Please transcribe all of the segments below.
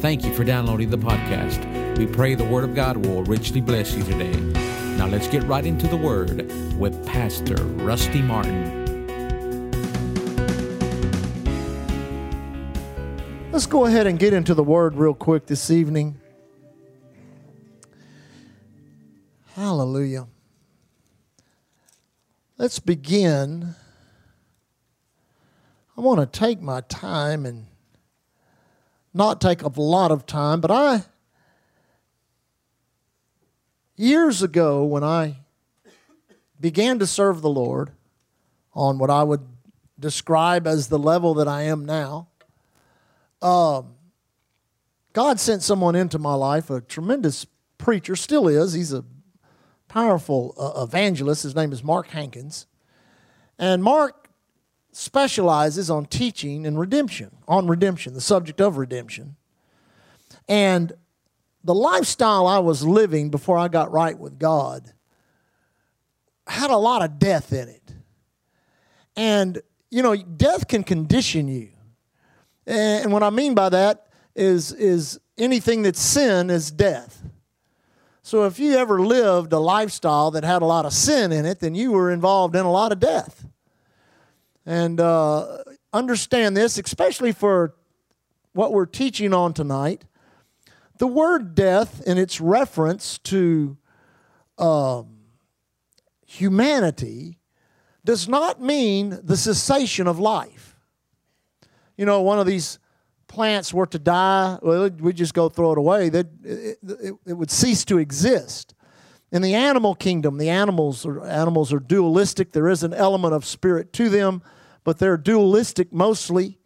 Thank you for downloading the podcast. We pray the Word of God will richly bless you today. Now let's get right into the Word with Pastor Rusty Martin. Let's go ahead and get into the Word real quick this evening. Hallelujah. Let's begin. I want to take my time and not take a lot of time, but I, years ago, when I began to serve the Lord on what I would describe as the level that I am now, um, God sent someone into my life, a tremendous preacher, still is. He's a powerful uh, evangelist. His name is Mark Hankins. And Mark specializes on teaching and redemption, on redemption, the subject of redemption. And the lifestyle I was living before I got right with God had a lot of death in it. And, you know, death can condition you. And what I mean by that is, is anything that's sin is death. So if you ever lived a lifestyle that had a lot of sin in it, then you were involved in a lot of death. And uh, understand this, especially for what we're teaching on tonight. The word death, in its reference to um, humanity, does not mean the cessation of life. You know, one of these plants were to die, well, we just go throw it away. That it, it, it, would cease to exist. In the animal kingdom, the animals are, animals are dualistic. There is an element of spirit to them, but they're dualistic mostly.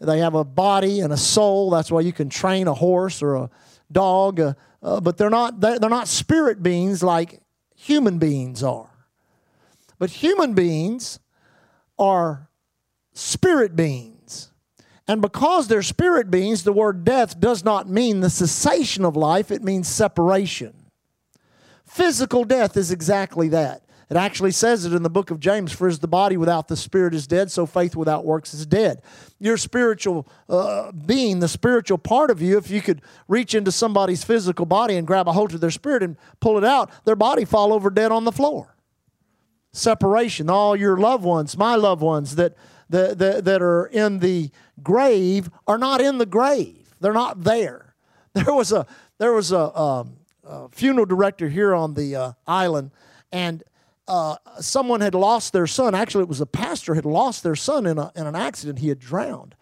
They have a body and a soul. That's why you can train a horse or a dog, uh, uh, but they're not, they're not spirit beings like human beings are. But human beings are spirit beings. And because they're spirit beings, the word death does not mean the cessation of life, it means separation. Physical death is exactly that. It actually says it in the book of James For as the body without the spirit is dead, so faith without works is dead. Your spiritual uh, being, the spiritual part of you, if you could reach into somebody's physical body and grab a hold of their spirit and pull it out, their body fall over dead on the floor. Separation. All your loved ones, my loved ones that, that, that, that are in the grave are not in the grave. They're not there. There was a, there was a, um, a funeral director here on the uh, island, and uh, someone had lost their son. Actually, it was a pastor had lost their son in, a, in an accident. He had drowned,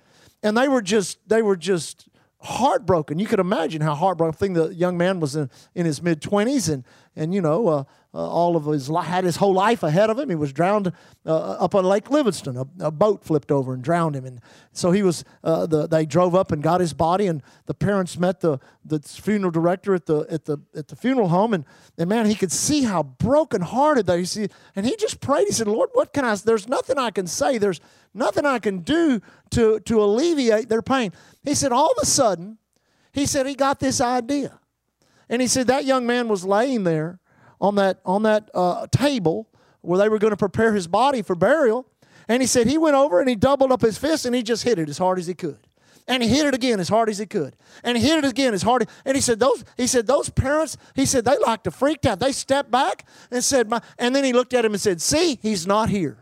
and they were just they were just heartbroken. You could imagine how heartbroken. I think the young man was in, in his mid twenties, and and you know uh, uh, all of his had his whole life ahead of him. He was drowned uh, up on Lake Livingston. A, a, boat flipped over and drowned him, and so he was. Uh, the, they drove up and got his body, and the parents met the the funeral director at the at the at the funeral home, and and man, he could see how brokenhearted they see, and he just prayed. He said, "Lord, what can I? There's nothing I can say. There's nothing I can do to to alleviate their pain." He said, all of a sudden, he said he got this idea. And he said that young man was laying there on that, on that uh, table where they were going to prepare his body for burial. And he said he went over and he doubled up his fist and he just hit it as hard as he could. And he hit it again as hard as he could. And he hit it again as hard. And he said those he said those parents, he said they like to freak out. They stepped back and said, My, and then he looked at him and said, See, he's not here.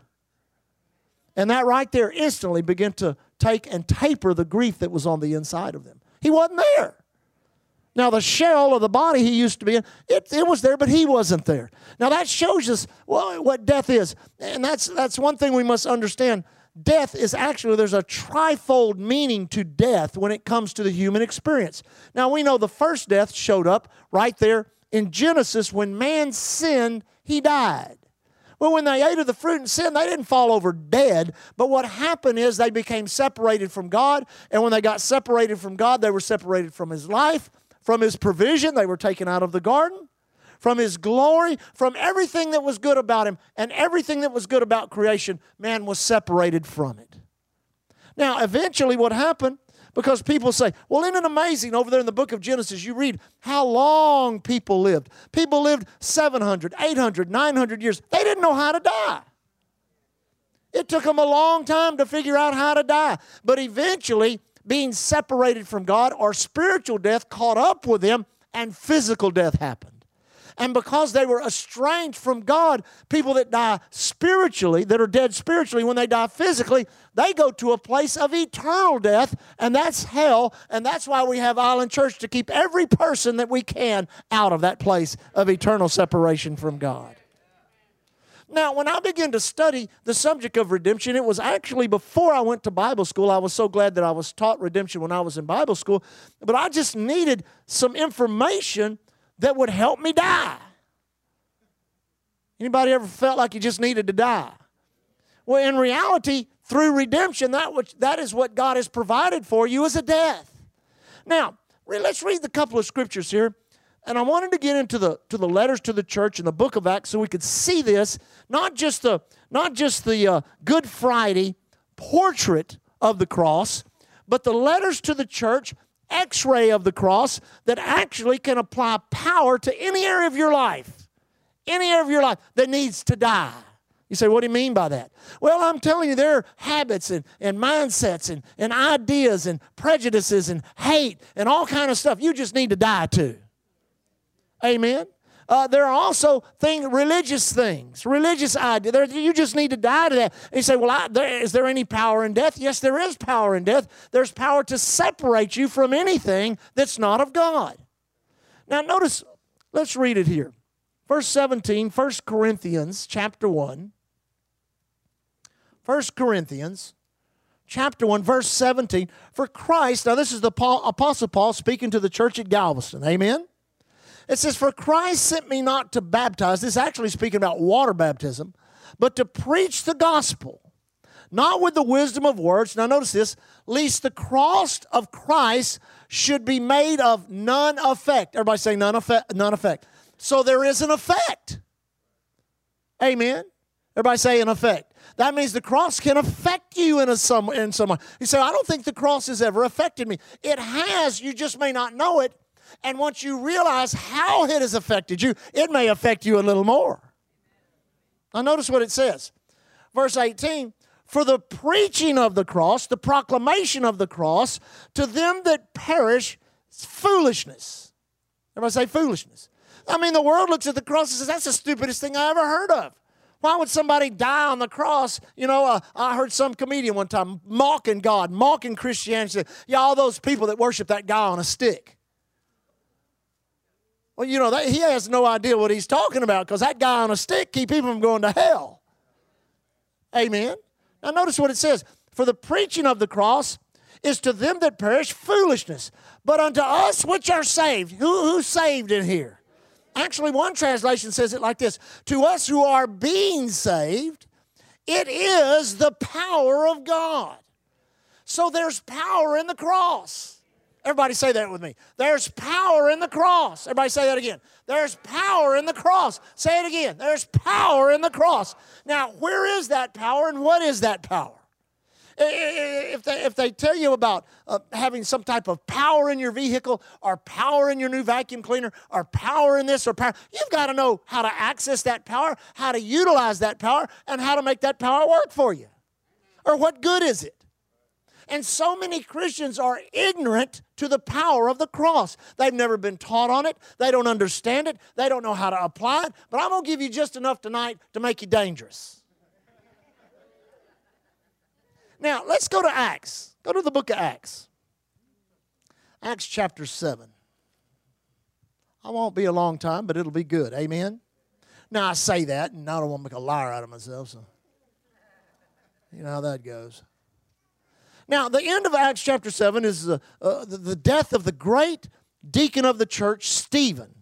And that right there instantly began to take and taper the grief that was on the inside of them. He wasn't there. Now, the shell of the body he used to be in, it, it was there, but he wasn't there. Now, that shows us well, what death is. And that's, that's one thing we must understand. Death is actually, there's a trifold meaning to death when it comes to the human experience. Now, we know the first death showed up right there in Genesis when man sinned, he died. Well, when they ate of the fruit and sinned, they didn't fall over dead. But what happened is they became separated from God. And when they got separated from God, they were separated from His life from his provision, they were taken out of the garden. From his glory, from everything that was good about him, and everything that was good about creation, man was separated from it. Now, eventually, what happened, because people say, well, isn't it amazing over there in the book of Genesis, you read how long people lived. People lived 700, 800, 900 years. They didn't know how to die. It took them a long time to figure out how to die. But eventually, being separated from God, or spiritual death caught up with them, and physical death happened. And because they were estranged from God, people that die spiritually, that are dead spiritually, when they die physically, they go to a place of eternal death, and that's hell. And that's why we have Island Church to keep every person that we can out of that place of eternal separation from God. Now, when I began to study the subject of redemption, it was actually before I went to Bible school. I was so glad that I was taught redemption when I was in Bible school, but I just needed some information that would help me die. Anybody ever felt like you just needed to die? Well, in reality, through redemption, that, which, that is what God has provided for you is a death. Now, let's read the couple of scriptures here. And I wanted to get into the to the letters to the church in the book of Acts so we could see this, not just the not just the uh, Good Friday portrait of the cross, but the letters to the church x ray of the cross that actually can apply power to any area of your life, any area of your life that needs to die. You say, what do you mean by that? Well, I'm telling you, there are habits and, and mindsets and, and ideas and prejudices and hate and all kind of stuff you just need to die to. Amen. Uh, there are also things, religious things, religious ideas. you just need to die to that. And you say, well, I, there, is there any power in death? Yes, there is power in death. There's power to separate you from anything that's not of God. Now, notice, let's read it here. Verse 17, 1 Corinthians chapter 1. 1 Corinthians chapter 1, verse 17. For Christ, now this is the Paul, Apostle Paul speaking to the church at Galveston. Amen? It says, For Christ sent me not to baptize, this is actually speaking about water baptism, but to preach the gospel, not with the wisdom of words. Now, notice this, lest the cross of Christ should be made of none effect. Everybody say none effect, none effect. So there is an effect. Amen. Everybody say an effect. That means the cross can affect you in a some in some way. You say, I don't think the cross has ever affected me. It has, you just may not know it and once you realize how it has affected you, it may affect you a little more. Now, notice what it says. Verse 18 For the preaching of the cross, the proclamation of the cross, to them that perish, is foolishness. Everybody say foolishness. I mean, the world looks at the cross and says, That's the stupidest thing I ever heard of. Why would somebody die on the cross? You know, uh, I heard some comedian one time mocking God, mocking Christianity. Yeah, all those people that worship that guy on a stick. Well, you know, that, he has no idea what he's talking about because that guy on a stick keep people from going to hell. Amen. Now, notice what it says For the preaching of the cross is to them that perish foolishness, but unto us which are saved. Who, who's saved in here? Actually, one translation says it like this To us who are being saved, it is the power of God. So there's power in the cross. Everybody say that with me. There's power in the cross. Everybody say that again. There's power in the cross. Say it again. There's power in the cross. Now, where is that power and what is that power? If they, if they tell you about uh, having some type of power in your vehicle or power in your new vacuum cleaner or power in this or power, you've got to know how to access that power, how to utilize that power, and how to make that power work for you. Or what good is it? And so many Christians are ignorant to the power of the cross. They've never been taught on it, they don't understand it, they don't know how to apply it. But I'm going to give you just enough tonight to make you dangerous. Now, let's go to Acts. Go to the book of Acts. Acts chapter 7. I won't be a long time, but it'll be good. Amen. Now, I say that, and I don't want to make a liar out of myself, so you know how that goes. Now, the end of Acts chapter 7 is uh, uh, the, the death of the great deacon of the church, Stephen.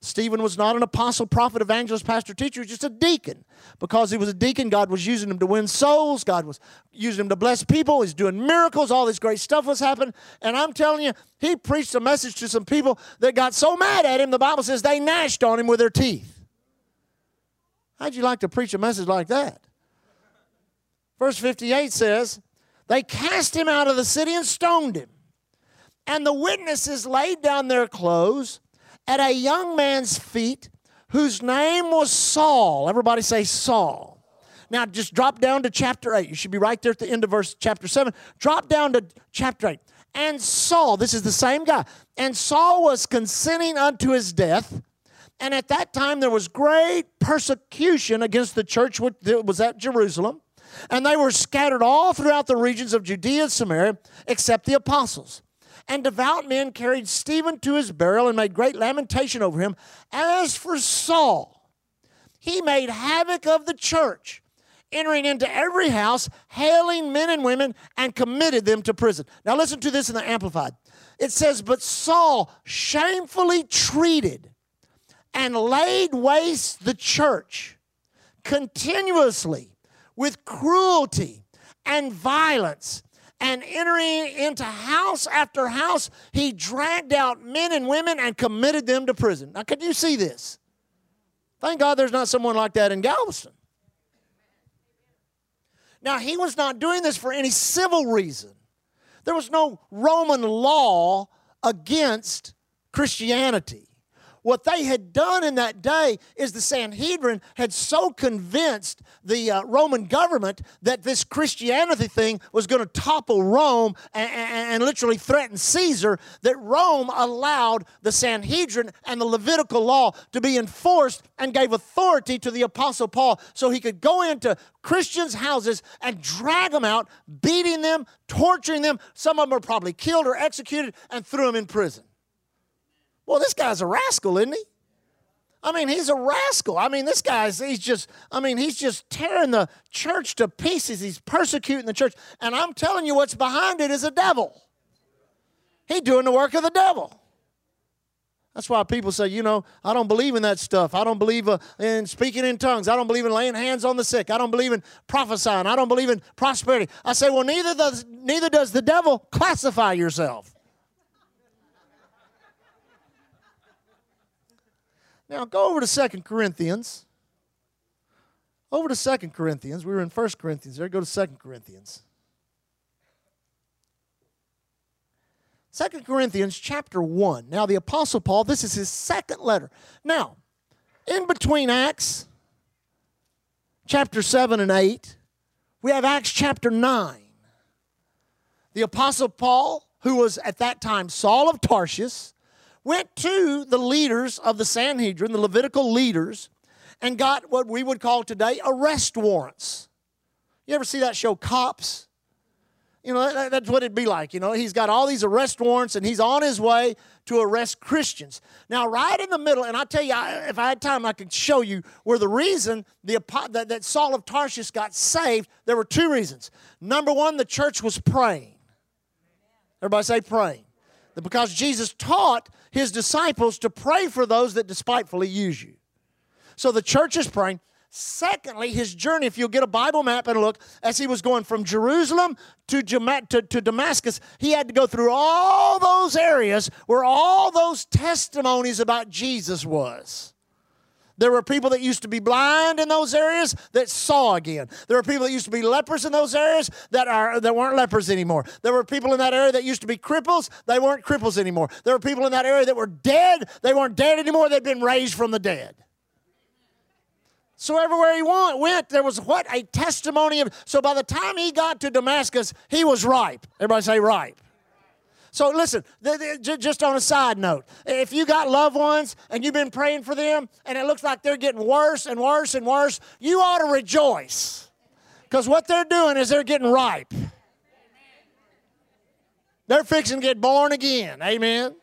Stephen was not an apostle, prophet, evangelist, pastor, teacher, he was just a deacon. Because he was a deacon, God was using him to win souls. God was using him to bless people. He's doing miracles. All this great stuff was happening. And I'm telling you, he preached a message to some people that got so mad at him, the Bible says they gnashed on him with their teeth. How'd you like to preach a message like that? Verse 58 says, they cast him out of the city and stoned him. And the witnesses laid down their clothes at a young man's feet whose name was Saul. Everybody say Saul. Now just drop down to chapter 8. You should be right there at the end of verse chapter 7. Drop down to chapter 8. And Saul, this is the same guy, and Saul was consenting unto his death. And at that time, there was great persecution against the church that was at Jerusalem. And they were scattered all throughout the regions of Judea and Samaria, except the apostles. And devout men carried Stephen to his burial and made great lamentation over him. As for Saul, he made havoc of the church entering into every house, hailing men and women, and committed them to prison. Now, listen to this in the Amplified. It says, But Saul shamefully treated and laid waste the church continuously with cruelty and violence. And entering into house after house, he dragged out men and women and committed them to prison. Now, could you see this? Thank God there's not someone like that in Galveston. Now, he was not doing this for any civil reason. There was no Roman law against Christianity. What they had done in that day is the Sanhedrin had so convinced the uh, Roman government that this Christianity thing was going to topple Rome and, and, and literally threaten Caesar that Rome allowed the Sanhedrin and the Levitical law to be enforced and gave authority to the Apostle Paul so he could go into Christians' houses and drag them out, beating them, torturing them. Some of them were probably killed or executed and threw them in prison. Well, this guy's a rascal, isn't he? I mean, he's a rascal. I mean, this guy's, he's just, I mean, he's just tearing the church to pieces. He's persecuting the church. And I'm telling you, what's behind it is a devil. He's doing the work of the devil. That's why people say, you know, I don't believe in that stuff. I don't believe uh, in speaking in tongues. I don't believe in laying hands on the sick. I don't believe in prophesying. I don't believe in prosperity. I say, well, neither does, neither does the devil classify yourself. Now go over to Second Corinthians. Over to Second Corinthians. We were in First Corinthians there. Go to Second Corinthians. Second Corinthians chapter 1. Now the Apostle Paul, this is his second letter. Now, in between Acts chapter 7 and 8, we have Acts chapter 9. The Apostle Paul, who was at that time Saul of Tarsus, went to the leaders of the Sanhedrin, the Levitical leaders, and got what we would call today arrest warrants. You ever see that show, Cops? You know, that, that's what it'd be like. You know, he's got all these arrest warrants and he's on his way to arrest Christians. Now, right in the middle, and I tell you, if I had time, I could show you where the reason the, that, that Saul of Tarsus got saved, there were two reasons. Number one, the church was praying. Everybody say praying. Because Jesus taught his disciples to pray for those that despitefully use you. So the church is praying. Secondly, his journey, if you'll get a Bible map and look, as he was going from Jerusalem to, to, to, Damascus, he had to go through all those areas where all those testimonies about Jesus was. There were people that used to be blind in those areas that saw again. There were people that used to be lepers in those areas that are that weren't lepers anymore. There were people in that area that used to be cripples, they weren't cripples anymore. There were people in that area that were dead, they weren't dead anymore, they'd been raised from the dead. So everywhere he went, there was what? A testimony of. So by the time he got to Damascus, he was ripe. Everybody say ripe. So listen, just on a side note, if you got loved ones and you've been praying for them and it looks like they're getting worse and worse and worse, you ought to rejoice. Because what they're doing is they're getting ripe. They're fixing to get born again. Amen.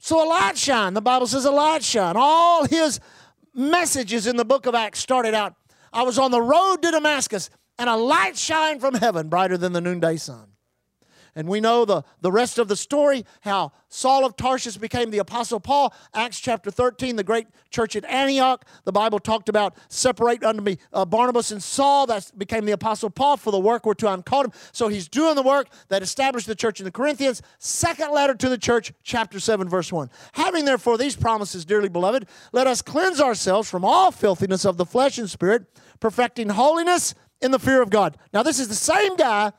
So a light shine. The Bible says a light shine. All his messages in the book of Acts started out. I was on the road to Damascus and a light shine from heaven brighter than the noonday sun. And we know the, the rest of the story how Saul of Tarsus became the Apostle Paul. Acts chapter 13, the great church at Antioch. The Bible talked about separate unto me uh, Barnabas and Saul. That became the Apostle Paul for the work whereto I'm called him. So he's doing the work that established the church in the Corinthians. Second letter to the church, chapter 7, verse 1. Having therefore these promises, dearly beloved, let us cleanse ourselves from all filthiness of the flesh and spirit, perfecting holiness in the fear of God. Now, this is the same guy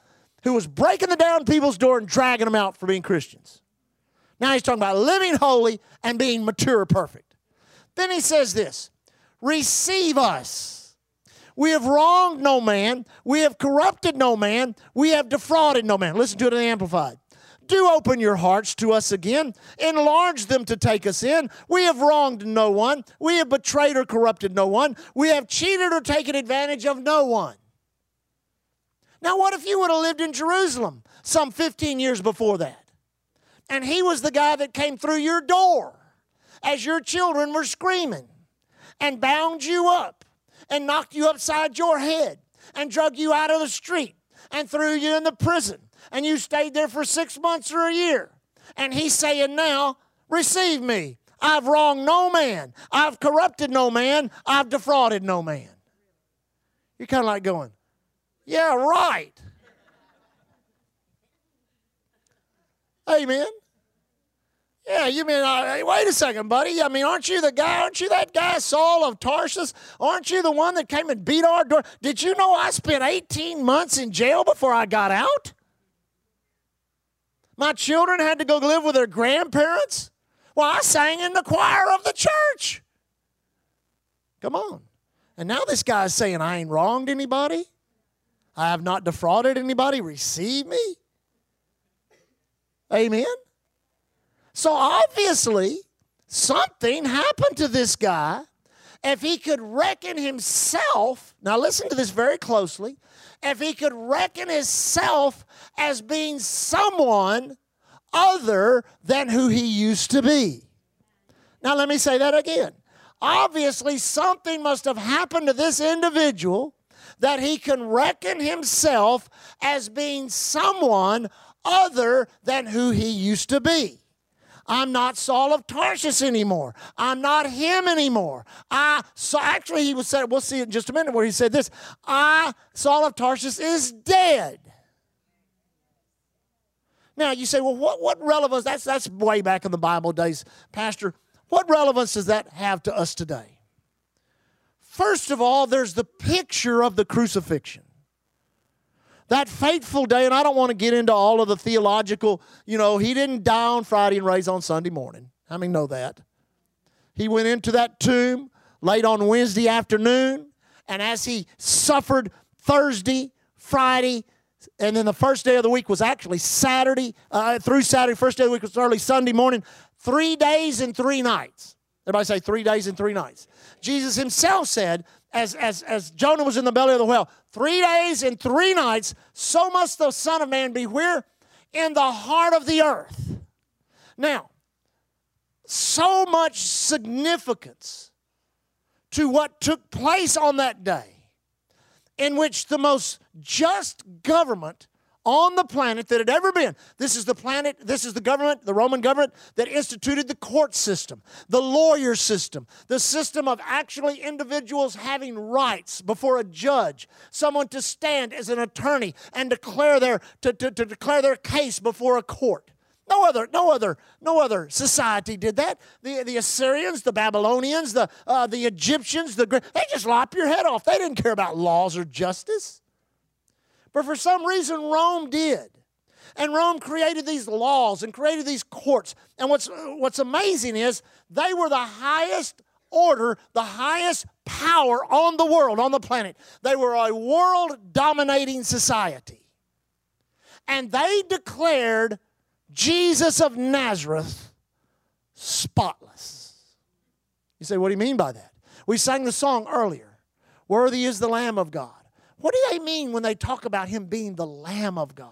who was breaking the down people's door and dragging them out for being Christians. Now he's talking about living holy and being mature perfect. Then he says this receive us We have wronged no man. We have corrupted no man. We have defrauded no man. Listen to it in Amplified. Do open your hearts to us again. Enlarge them to take us in. We have wronged no one. We have betrayed or corrupted no one. We have cheated or taken advantage of no one. Now, what if you would have lived in Jerusalem some 15 years before that? And he was the guy that came through your door as your children were screaming and bound you up and knocked you upside your head and drug you out of the street and threw you in the prison and you stayed there for six months or a year. And he's saying now, receive me. I've wronged no man. I've corrupted no man. I've defrauded no man. You're kind of like going, yeah, right. Amen. Yeah, you mean, uh, wait a second, buddy. I mean, aren't you the guy? Aren't you that guy, Saul of Tarsus? Aren't you the one that came and beat our door? Did you know I spent 18 months in jail before I got out? My children had to go live with their grandparents? Well, I sang in the choir of the church. Come on. And now this guy's saying, I ain't wronged anybody. I have not defrauded anybody. Receive me. Amen. So obviously, something happened to this guy. If he could reckon himself, now listen to this very closely, if he could reckon himself as being someone other than who he used to be. Now, let me say that again. Obviously, something must have happened to this individual that he can reckon himself as being someone other than who he used to be. I'm not Saul of Tarsus anymore. I'm not him anymore. I so actually he was said, we'll see it in just a minute where he said this. I, Saul of Tarsus, is dead. Now you say, well, what, what relevance? That's that's way back in the Bible days, Pastor. What relevance does that have to us today? First of all, there's the picture of the crucifixion that fateful day, and I don't want to get into all of the theological, you know, he didn't die on Friday and raise on Sunday morning. How many know that? He went into that tomb late on Wednesday afternoon, and as he suffered Thursday, Friday, and then the first day of the week was actually Saturday, uh, through Saturday, first day of the week was early Sunday morning, three days and three nights. Everybody say three days and three nights. Jesus himself said, as, as, as Jonah was in the belly of the whale, three days and three nights, so must the Son of Man be where? In the heart of the earth. Now, so much significance to what took place on that day, in which the most just government on the planet that had ever been. This is the planet, this is the government, the Roman government that instituted the court system, the lawyer system, the system of actually individuals having rights before a judge, someone to stand as an attorney and declare their to, to, to declare their case before a court. No other, no other, no other society did that. The, the Assyrians, the Babylonians, the, uh, the Egyptians, the they just lop your head off. They didn't care about laws or justice. But for some reason, Rome did. And Rome created these laws and created these courts. And what's, what's amazing is they were the highest order, the highest power on the world, on the planet. They were a world dominating society. And they declared Jesus of Nazareth spotless. You say, what do you mean by that? We sang the song earlier Worthy is the Lamb of God what do they mean when they talk about him being the Lamb of God?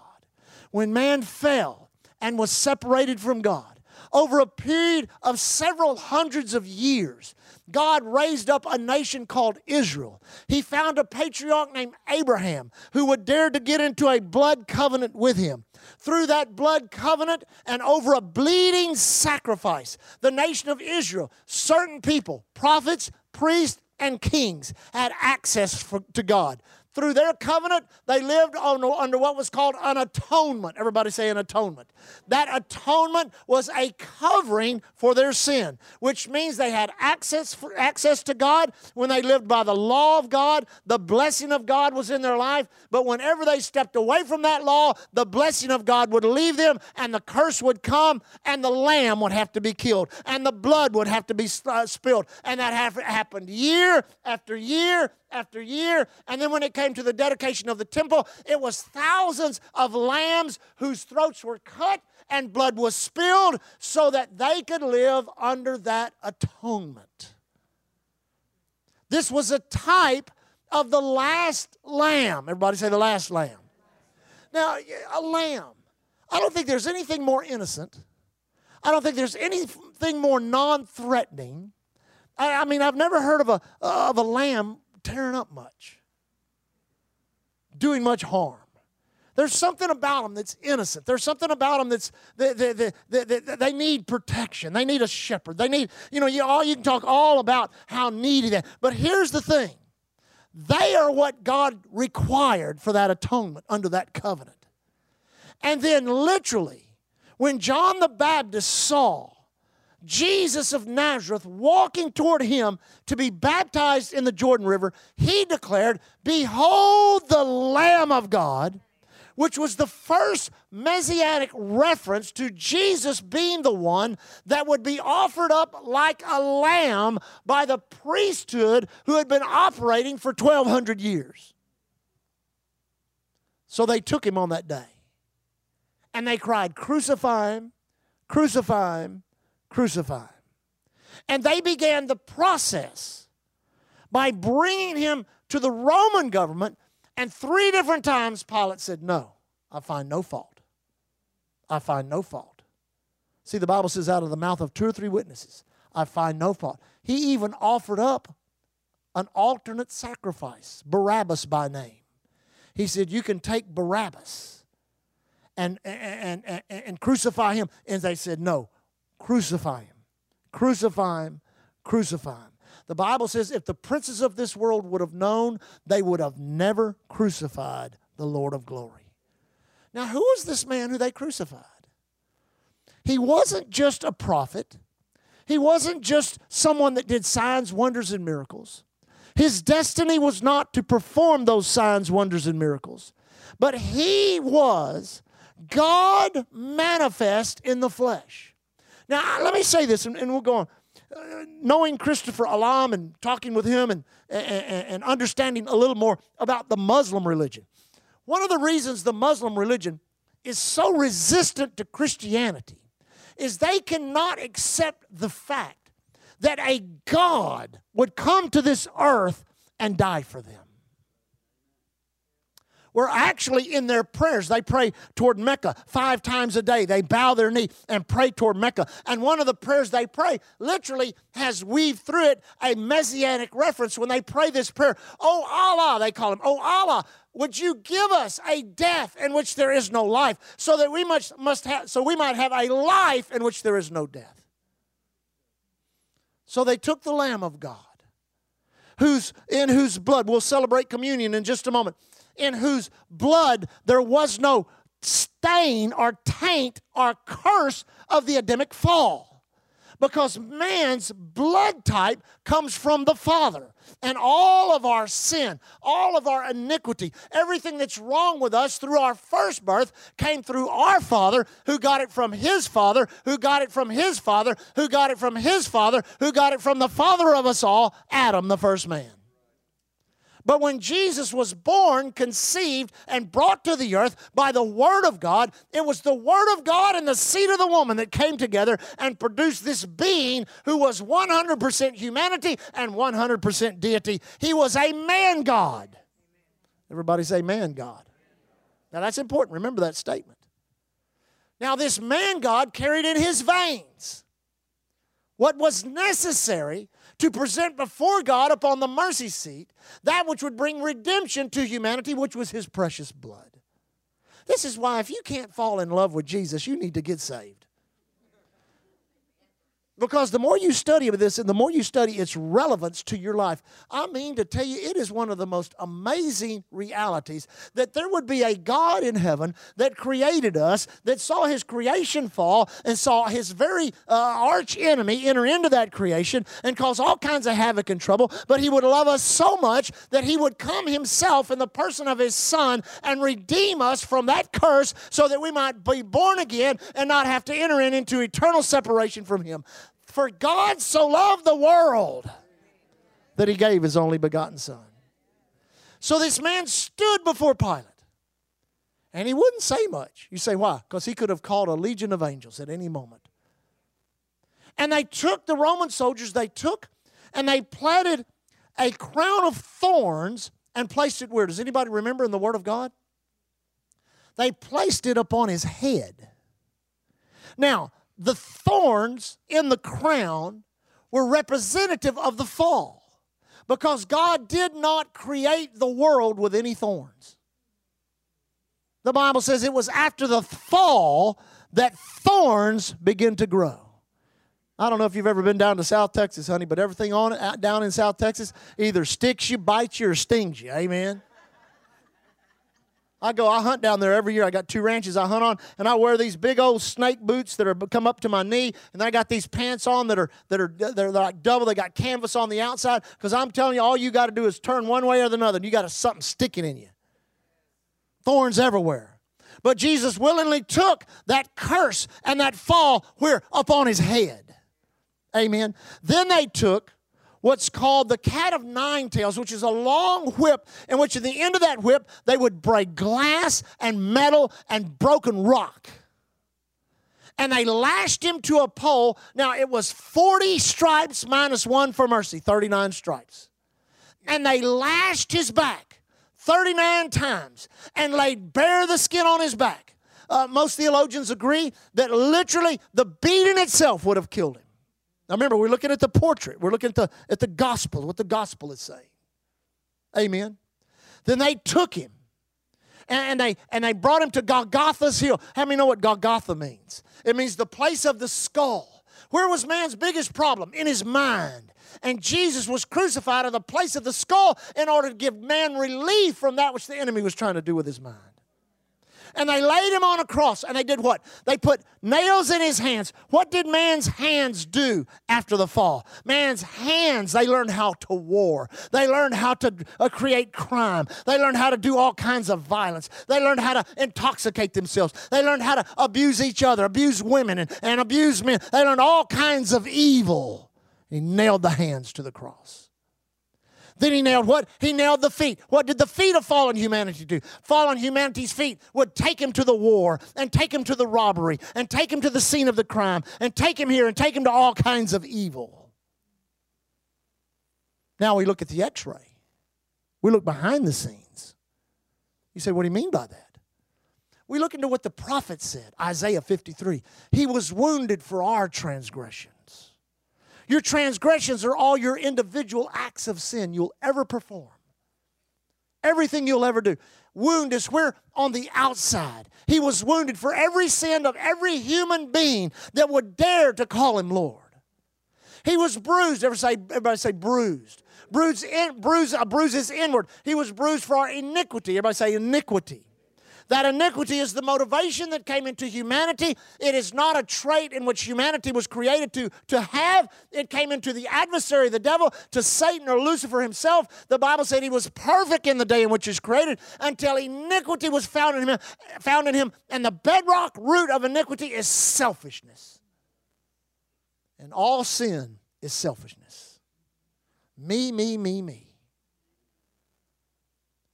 When man fell and was separated from God, over a period of several hundreds of years, God raised up a nation called Israel. He found a patriarch named Abraham who would dare to get into a blood covenant with him. Through that blood covenant and over a bleeding sacrifice, the nation of Israel, certain people, prophets, priests, and kings, had access for, to God through their covenant, they lived on, under what was called an atonement. Everybody say an atonement. That atonement was a covering for their sin, which means they had access, for, access to God when they lived by the law of God. The blessing of God was in their life. But whenever they stepped away from that law, the blessing of God would leave them and the curse would come and the lamb would have to be killed and the blood would have to be uh, spilled. And that happened year after year after year. And then when it came to the dedication of the temple, it was thousands of lambs whose throats were cut and blood was spilled so that they could live under that atonement. This was a type of the last lamb. Everybody say the last lamb. Now, a lamb. I don't think there's anything more innocent. I don't think there's anything more non threatening. I, I, mean, I've never heard of a, of a lamb tearing up much, doing much harm. There's something about them that's innocent. There's something about them that's they, they, they, they, need protection. They need a shepherd. They need, you know, you, all, you can talk all about how needy they But here's the thing they are what God required for that atonement under that covenant. And then, literally, when John the Baptist saw Jesus of Nazareth walking toward him to be baptized in the Jordan River, he declared, Behold the Lamb of God which was the first messianic reference to Jesus being the one that would be offered up like a lamb by the priesthood who had been operating for 1,200 years. So they took him on that day and they cried, Crucify him, crucify him, crucify him. And they began the process by bringing him to the Roman government and three different times Pilate said, No, I find no fault. I find no fault. See, the Bible says, out of the mouth of two or three witnesses, I find no fault. He even offered up an alternate sacrifice, Barabbas by name. He said, You can take Barabbas and, and, and, and, crucify him. And they said, No, crucify him. Crucify him. Crucify him. The Bible says if the princes of this world would have known, they would have never crucified the Lord of glory. Now, who was this man who they crucified? He wasn't just a prophet, he wasn't just someone that did signs, wonders, and miracles. His destiny was not to perform those signs, wonders, and miracles, but he was God manifest in the flesh. Now, let me say this, and, and we'll go on uh, knowing Christopher Alam and talking with him and, and, and understanding a little more about the Muslim religion. One of the reasons the Muslim religion is so resistant to Christianity is they cannot accept the fact that a God would come to this earth and die for them were actually in their prayers. They pray toward Mecca five times a day. They bow their knee and pray toward Mecca. And one of the prayers they pray literally has weaved through it a messianic reference. When they pray this prayer, Oh Allah, they call him, Oh Allah, would you give us a death in which there is no life, so that we must, must have, so we might have a life in which there is no death. So they took the Lamb of God, whose in whose blood we'll celebrate communion in just a moment in whose blood there was no stain or taint or curse of the Adamic fall. Because man's blood type comes from the Father. And all of our sin, all of our iniquity, everything that's wrong with us through our first birth came through our Father, who got it from His Father, who got it from His Father, who got it from His Father, who got it from the Father of us all, Adam, the first man. But when Jesus was born, conceived, and brought to the earth by the Word of God, it was the Word of God and the seed of the woman that came together and produced this being who was 100% humanity and 100% deity. He was a man God. Everybody say man God. Now that's important. Remember that statement. Now, this man God carried in his veins what was necessary to present before God upon the mercy seat that which would bring redemption to humanity, which was his precious blood. This is why, if you can't fall in love with Jesus, you need to get saved. Because the more you study this and the more you study its relevance to your life, I mean to tell you, it is one of the most amazing realities that there would be a God in heaven that created us, that saw his creation fall and saw his very uh, arch enemy enter into that creation and cause all kinds of havoc and trouble. But he would love us so much that he would come himself in the person of his son and redeem us from that curse so that we might be born again and not have to enter in into eternal separation from him. For God so loved the world that he gave his only begotten Son. So this man stood before Pilate. And he wouldn't say much. You say, why? Because he could have called a legion of angels at any moment. And they took the Roman soldiers, they took and they planted a crown of thorns and placed it where? Does anybody remember in the Word of God? They placed it upon his head. Now, the thorns in the crown were representative of the fall because God did not create the world with any thorns. The Bible says it was after the fall that thorns begin to grow. I don't know if you've ever been down to South Texas, honey, but everything on down in South Texas either sticks you, bites you, or stings you. Amen. I go, I hunt down there every year. I got two ranches I hunt on, and I wear these big old snake boots that are come up to my knee, and I got these pants on that are that are they're like double. They got canvas on the outside because I'm telling you, all you got to do is turn one way or the other, and you got something sticking in you. Thorns everywhere. But Jesus willingly took that curse and that fall where upon his head. Amen. Then they took what's called the cat of nine tails, which is a long whip, in which at the end of that whip they would break glass and metal and broken rock. And they lashed him to a pole. Now it was 40 stripes minus one for mercy, 39 stripes. And they lashed his back 39 times and laid bare the skin on his back. Uh, most theologians agree that literally the beating itself would have killed him. Now remember, we're looking at the portrait. We're looking at the, at the gospel, what the gospel is saying. Amen. Then they took him and they and they brought him to Golgotha's hill. How many know what Golgotha means? It means the place of the skull. Where was man's biggest problem? In his mind. And Jesus was crucified at the place of the skull in order to give man relief from that which the enemy was trying to do with his mind and they laid him on a cross and they did what? They put nails in his hands. What did man's hands do after the fall? Man's hands, they learned how to war. They learned how to uh, create crime. They learned how to do all kinds of violence. They learned how to intoxicate themselves. They learned how to abuse each other, abuse women, and, and abuse men. They learned all kinds of evil. He nailed the hands to the cross. Then he nailed what? He nailed the feet. What did the feet of fallen humanity do? Fallen humanity's feet would take him to the war and take him to the robbery and take him to the scene of the crime and take him here and take him to all kinds of evil. Now we look at the x ray, we look behind the scenes. You say, what do you mean by that? We look into what the prophet said, Isaiah 53. He was wounded for our transgression. Your transgressions are all your individual acts of sin you'll ever perform. Everything you'll ever do. Wound is where on the outside. He was wounded for every sin of every human being that would dare to call him Lord. He was bruised. Ever say, everybody say bruised. Bruised, in, bruise, uh, bruises inward. He was bruised for our iniquity. Everybody say iniquity. That iniquity is the motivation that came into humanity. It is not a trait in which humanity was created to, to have. It came into the adversary, the devil, to Satan or Lucifer himself. The Bible said he was perfect in the day in which he was created until iniquity was found in him, found in him. And the bedrock root of iniquity is selfishness. And all sin is selfishness. Me, me, me, me.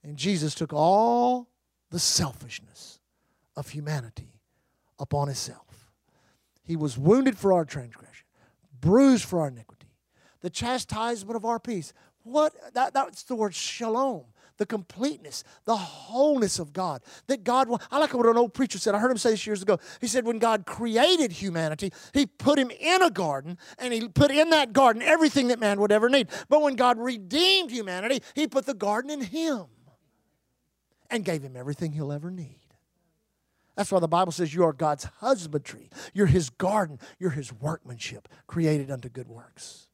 And Jesus took all the selfishness of humanity upon himself. He was wounded for our transgression, bruised for our iniquity, the chastisement of our peace. What that, that's the word shalom, the completeness, the wholeness of God. That God, I like what an old preacher said. I heard him say this years ago. He said, when God created humanity, He put him in a garden and He put in that garden everything that man would ever need. But when God redeemed humanity, He put the garden in him and gave him everything he'll ever need. That's why the Bible says you are God's husbandry. You're his garden. You're his workmanship, created unto good works.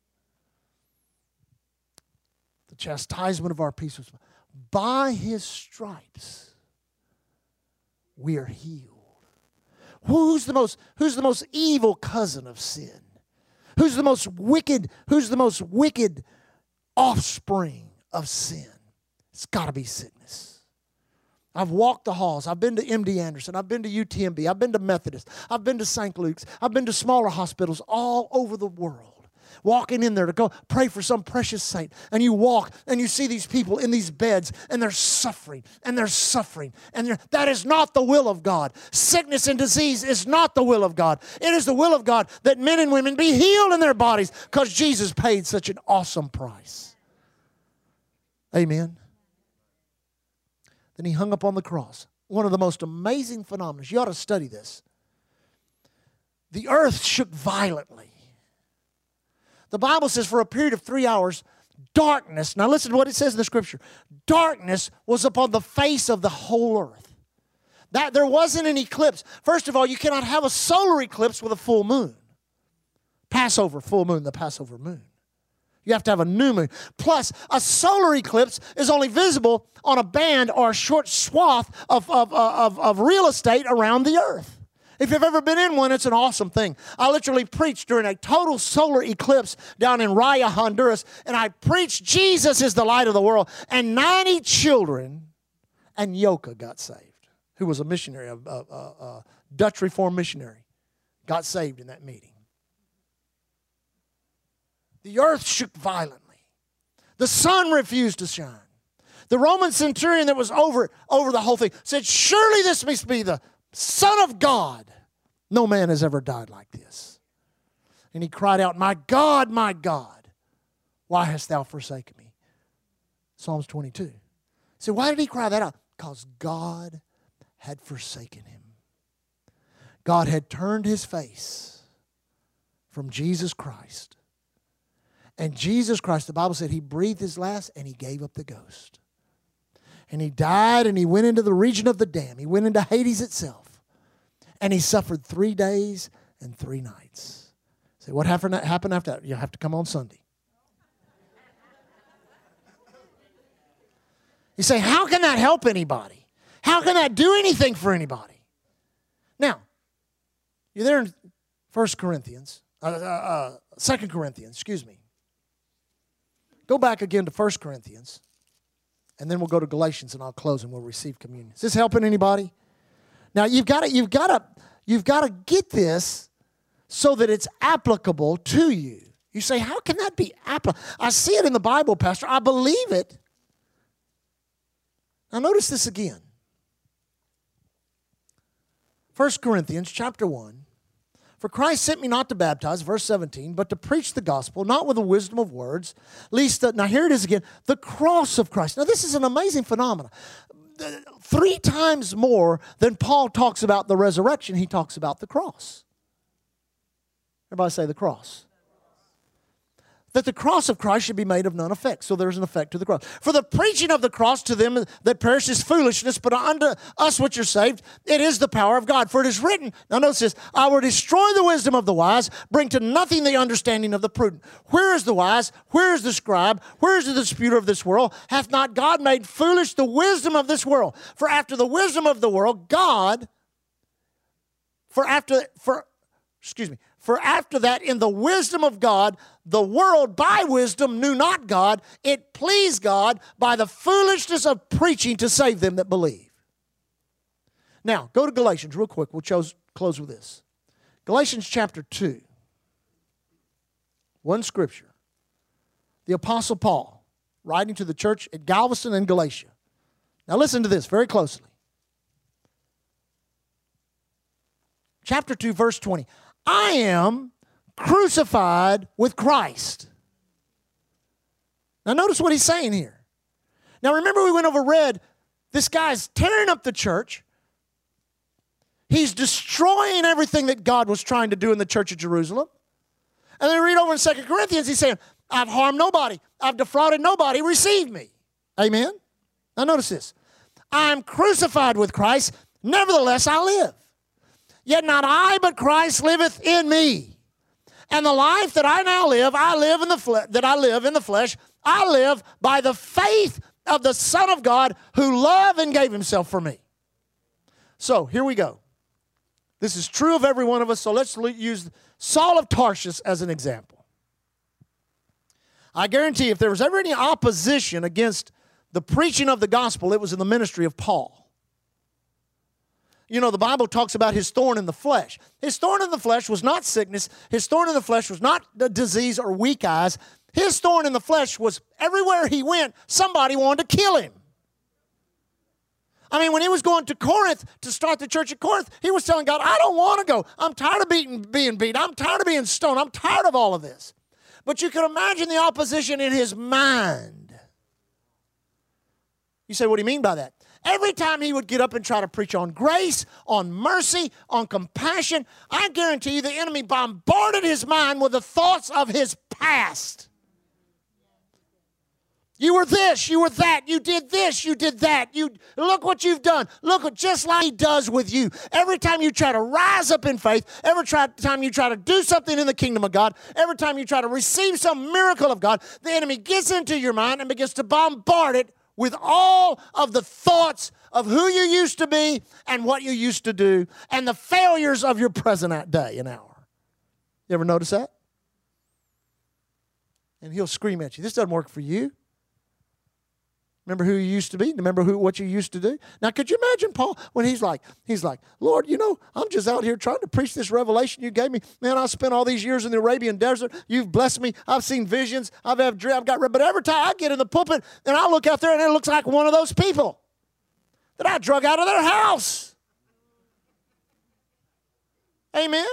The chastisement of our peace was by his stripes we are healed. Who's the most who's the most evil cousin of sin? Who's the most wicked, who's the most wicked offspring of sin? It's got to be sickness. I've walked the halls. I've been to MD Anderson. I've been to UTMB. I've been to Methodist. I've been to St. Luke's. I've been to smaller hospitals all over the world. walking in there to go pray for some precious saint. And you walk and you see these people in these beds and they're suffering and they're suffering. And they're, that is not the will of God. Sickness and disease is not the will of God. It is the will of God that men and women be healed in their bodies because Jesus paid such an awesome price. Amen. Then he hung up on the cross. One of the most amazing phenomena. You ought to study this. The earth shook violently. The Bible says for a period of three hours, darkness, now listen to what it says in the scripture darkness was upon the face of the whole earth. That there wasn't an eclipse. First of all, you cannot have a solar eclipse with a full moon. Passover, full moon, the Passover moon. You have to have a new moon. Plus, a solar eclipse is only visible on a band or a short swath of, of, uh, of, of real estate around the earth. If you've ever been in one, it's an awesome thing. I literally preached during a total solar eclipse down in Raya, Honduras, and I preached Jesus is the light of the world. And 90 children and Yoka got saved, who was a missionary, a, a, a Dutch Reformed missionary, got saved in that meeting. The earth shook violently. The sun refused to shine. The Roman centurion that was over, over the whole thing said, Surely this must be the Son of God. No man has ever died like this. And he cried out, My God, my God, why hast thou forsaken me? Psalms 22. So why did he cry that out? Because God had forsaken him. God had turned his face from Jesus Christ. And Jesus Christ, the Bible said he breathed his last and he gave up the ghost and he died and he went into the region of the damned. He went into Hades itself. And he suffered three days and three nights. Say, what happened, after that? You'll have to come on Sunday. You say, how can that help anybody? How can that do anything for anybody? Now, you're there in 1 Corinthians, uh, uh, uh, 2 Corinthians, excuse me. Go back again to 1 Corinthians. And then we'll go to Galatians and I'll close and we'll receive communion. Is this helping anybody? Now you've got to you've got to you've got to get this so that it's applicable to you. You say, how can that be applicable? I see it in the Bible, Pastor. I believe it. Now notice this again. 1 Corinthians chapter 1 for Christ sent me not to baptize, verse 17, but to preach the gospel, not with the wisdom of words, least that, now here it is again, the cross of Christ. Now, this is an amazing phenomenon. Three times more than Paul talks about the resurrection, he talks about the cross. Everybody say the cross that the cross of Christ should be made of none effect. So there's an effect to the cross. For the preaching of the cross to them that perish is foolishness, but unto us which are saved, it is the power of God. For it is written, now notice this, I will destroy the wisdom of the wise, bring to nothing the understanding of the prudent. Where is the wise? Where is the scribe? Where is the disputer of this world? Hath not God made foolish the wisdom of this world? For after the wisdom of the world, God, for after, for, excuse me, for after that, in the wisdom of God, the world by wisdom knew not God. It pleased God by the foolishness of preaching to save them that believe. Now, go to Galatians real quick. We'll chose, close with this. Galatians chapter 2. One scripture. The Apostle Paul, writing to the church at Galveston and Galatia. Now, listen to this very closely. Chapter 2, verse 20. I am crucified with Christ. Now, notice what he's saying here. Now, remember, we went over read this guy's tearing up the church. He's destroying everything that God was trying to do in the church of Jerusalem. And then read over in Second Corinthians, he's saying, I've harmed nobody, I've defrauded nobody, receive me. Amen? Now, notice this I'm crucified with Christ, nevertheless I live. Yet not I, but Christ liveth in me. And the life that I now live, I live in the fle- that I live in the flesh, I live by the faith of the Son of God who loved and gave himself for me. So here we go. This is true of every one of us. So let's use Saul of Tarsus as an example. I guarantee if there was ever any opposition against the preaching of the gospel, it was in the ministry of Paul. You know, the Bible talks about his thorn in the flesh. His thorn in the flesh was not sickness, his thorn in the flesh was not the disease or weak eyes. His thorn in the flesh was everywhere he went, somebody wanted to kill him. I mean, when he was going to Corinth to start the church at Corinth, he was telling God, I don't want to go. I'm tired of being, being beat. I'm tired of being stoned. I'm tired of all of this. But you can imagine the opposition in his mind. You say, what do you mean by that? Every time he would get up and try to preach on grace, on mercy, on compassion, I guarantee you the enemy bombarded his mind with the thoughts of his past. You were this, you were that, you did this, you did that. You look what you've done. Look what just like he does with you. Every time you try to rise up in faith, every try, time you try to do something in the kingdom of God, every time you try to receive some miracle of God, the enemy gets into your mind and begins to bombard it with all of the thoughts of who you used to be and what you used to do and the failures of your present day and hour. You ever notice that? And he'll scream at you. This doesn't work for you. Remember who you used to be? Remember who what you used to do? Now, could you imagine Paul when he's like, he's like, Lord, you know, I'm just out here trying to preach this revelation you gave me. Man, I spent all these years in the Arabian desert. You've blessed me. I've seen visions. I've had dreams. I've got but every time I get in the pulpit and I look out there and it looks like one of those people that I drug out of their house. Amen.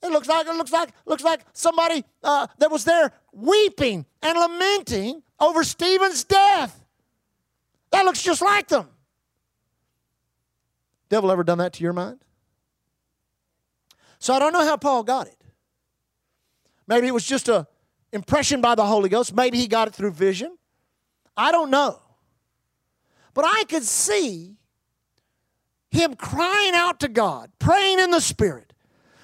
It looks like it looks like looks like somebody uh, that was there weeping and lamenting over Stephen's death. That looks just like them. Devil ever done that to your mind? So I don't know how Paul got it. Maybe it was just a impression by the Holy Ghost. Maybe he got it through vision. I don't know. But I could see him crying out to God, praying in the Spirit,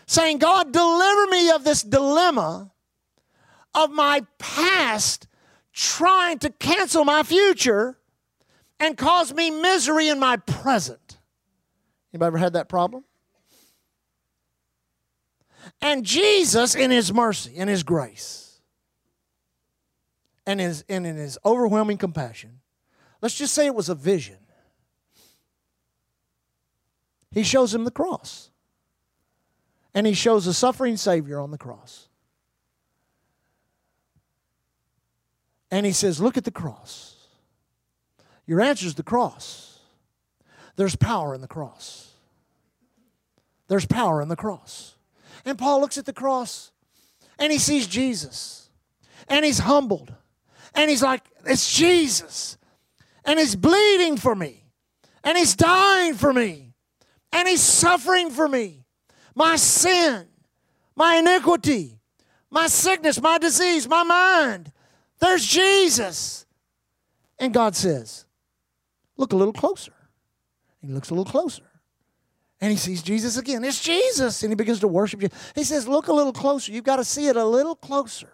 saying, God, deliver me of this dilemma of my past trying to cancel my future and cause me misery in my present. Anybody ever had that problem? And Jesus, in His mercy and His grace and, his, and in His overwhelming compassion, let's just say it was a vision. He shows him the cross. And he shows a suffering Savior on the cross. And he says, Look at the cross. Your answer is the cross. There's power in the cross. There's power in the cross. And Paul looks at the cross and he sees Jesus and he's humbled and he's like, It's Jesus. And he's bleeding for me and he's dying for me and he's suffering for me. My sin, my iniquity, my sickness, my disease, my mind, there's Jesus. And God says, Look a little closer. he looks a little closer. And he sees Jesus again. It's Jesus. And he begins to worship you. He says, Look a little closer. You've got to see it a little closer.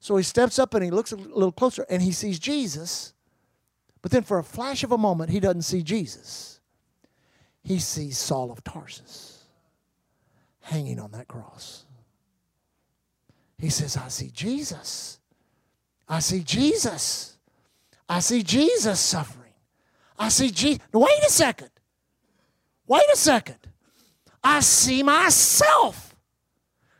So he steps up and he looks a little closer and he sees Jesus. But then for a flash of a moment, he doesn't see Jesus. He sees Saul of Tarsus hanging on that cross. He says, I see Jesus. I see Jesus. I see Jesus suffering. I see Jesus. Wait a second. Wait a second. I see myself.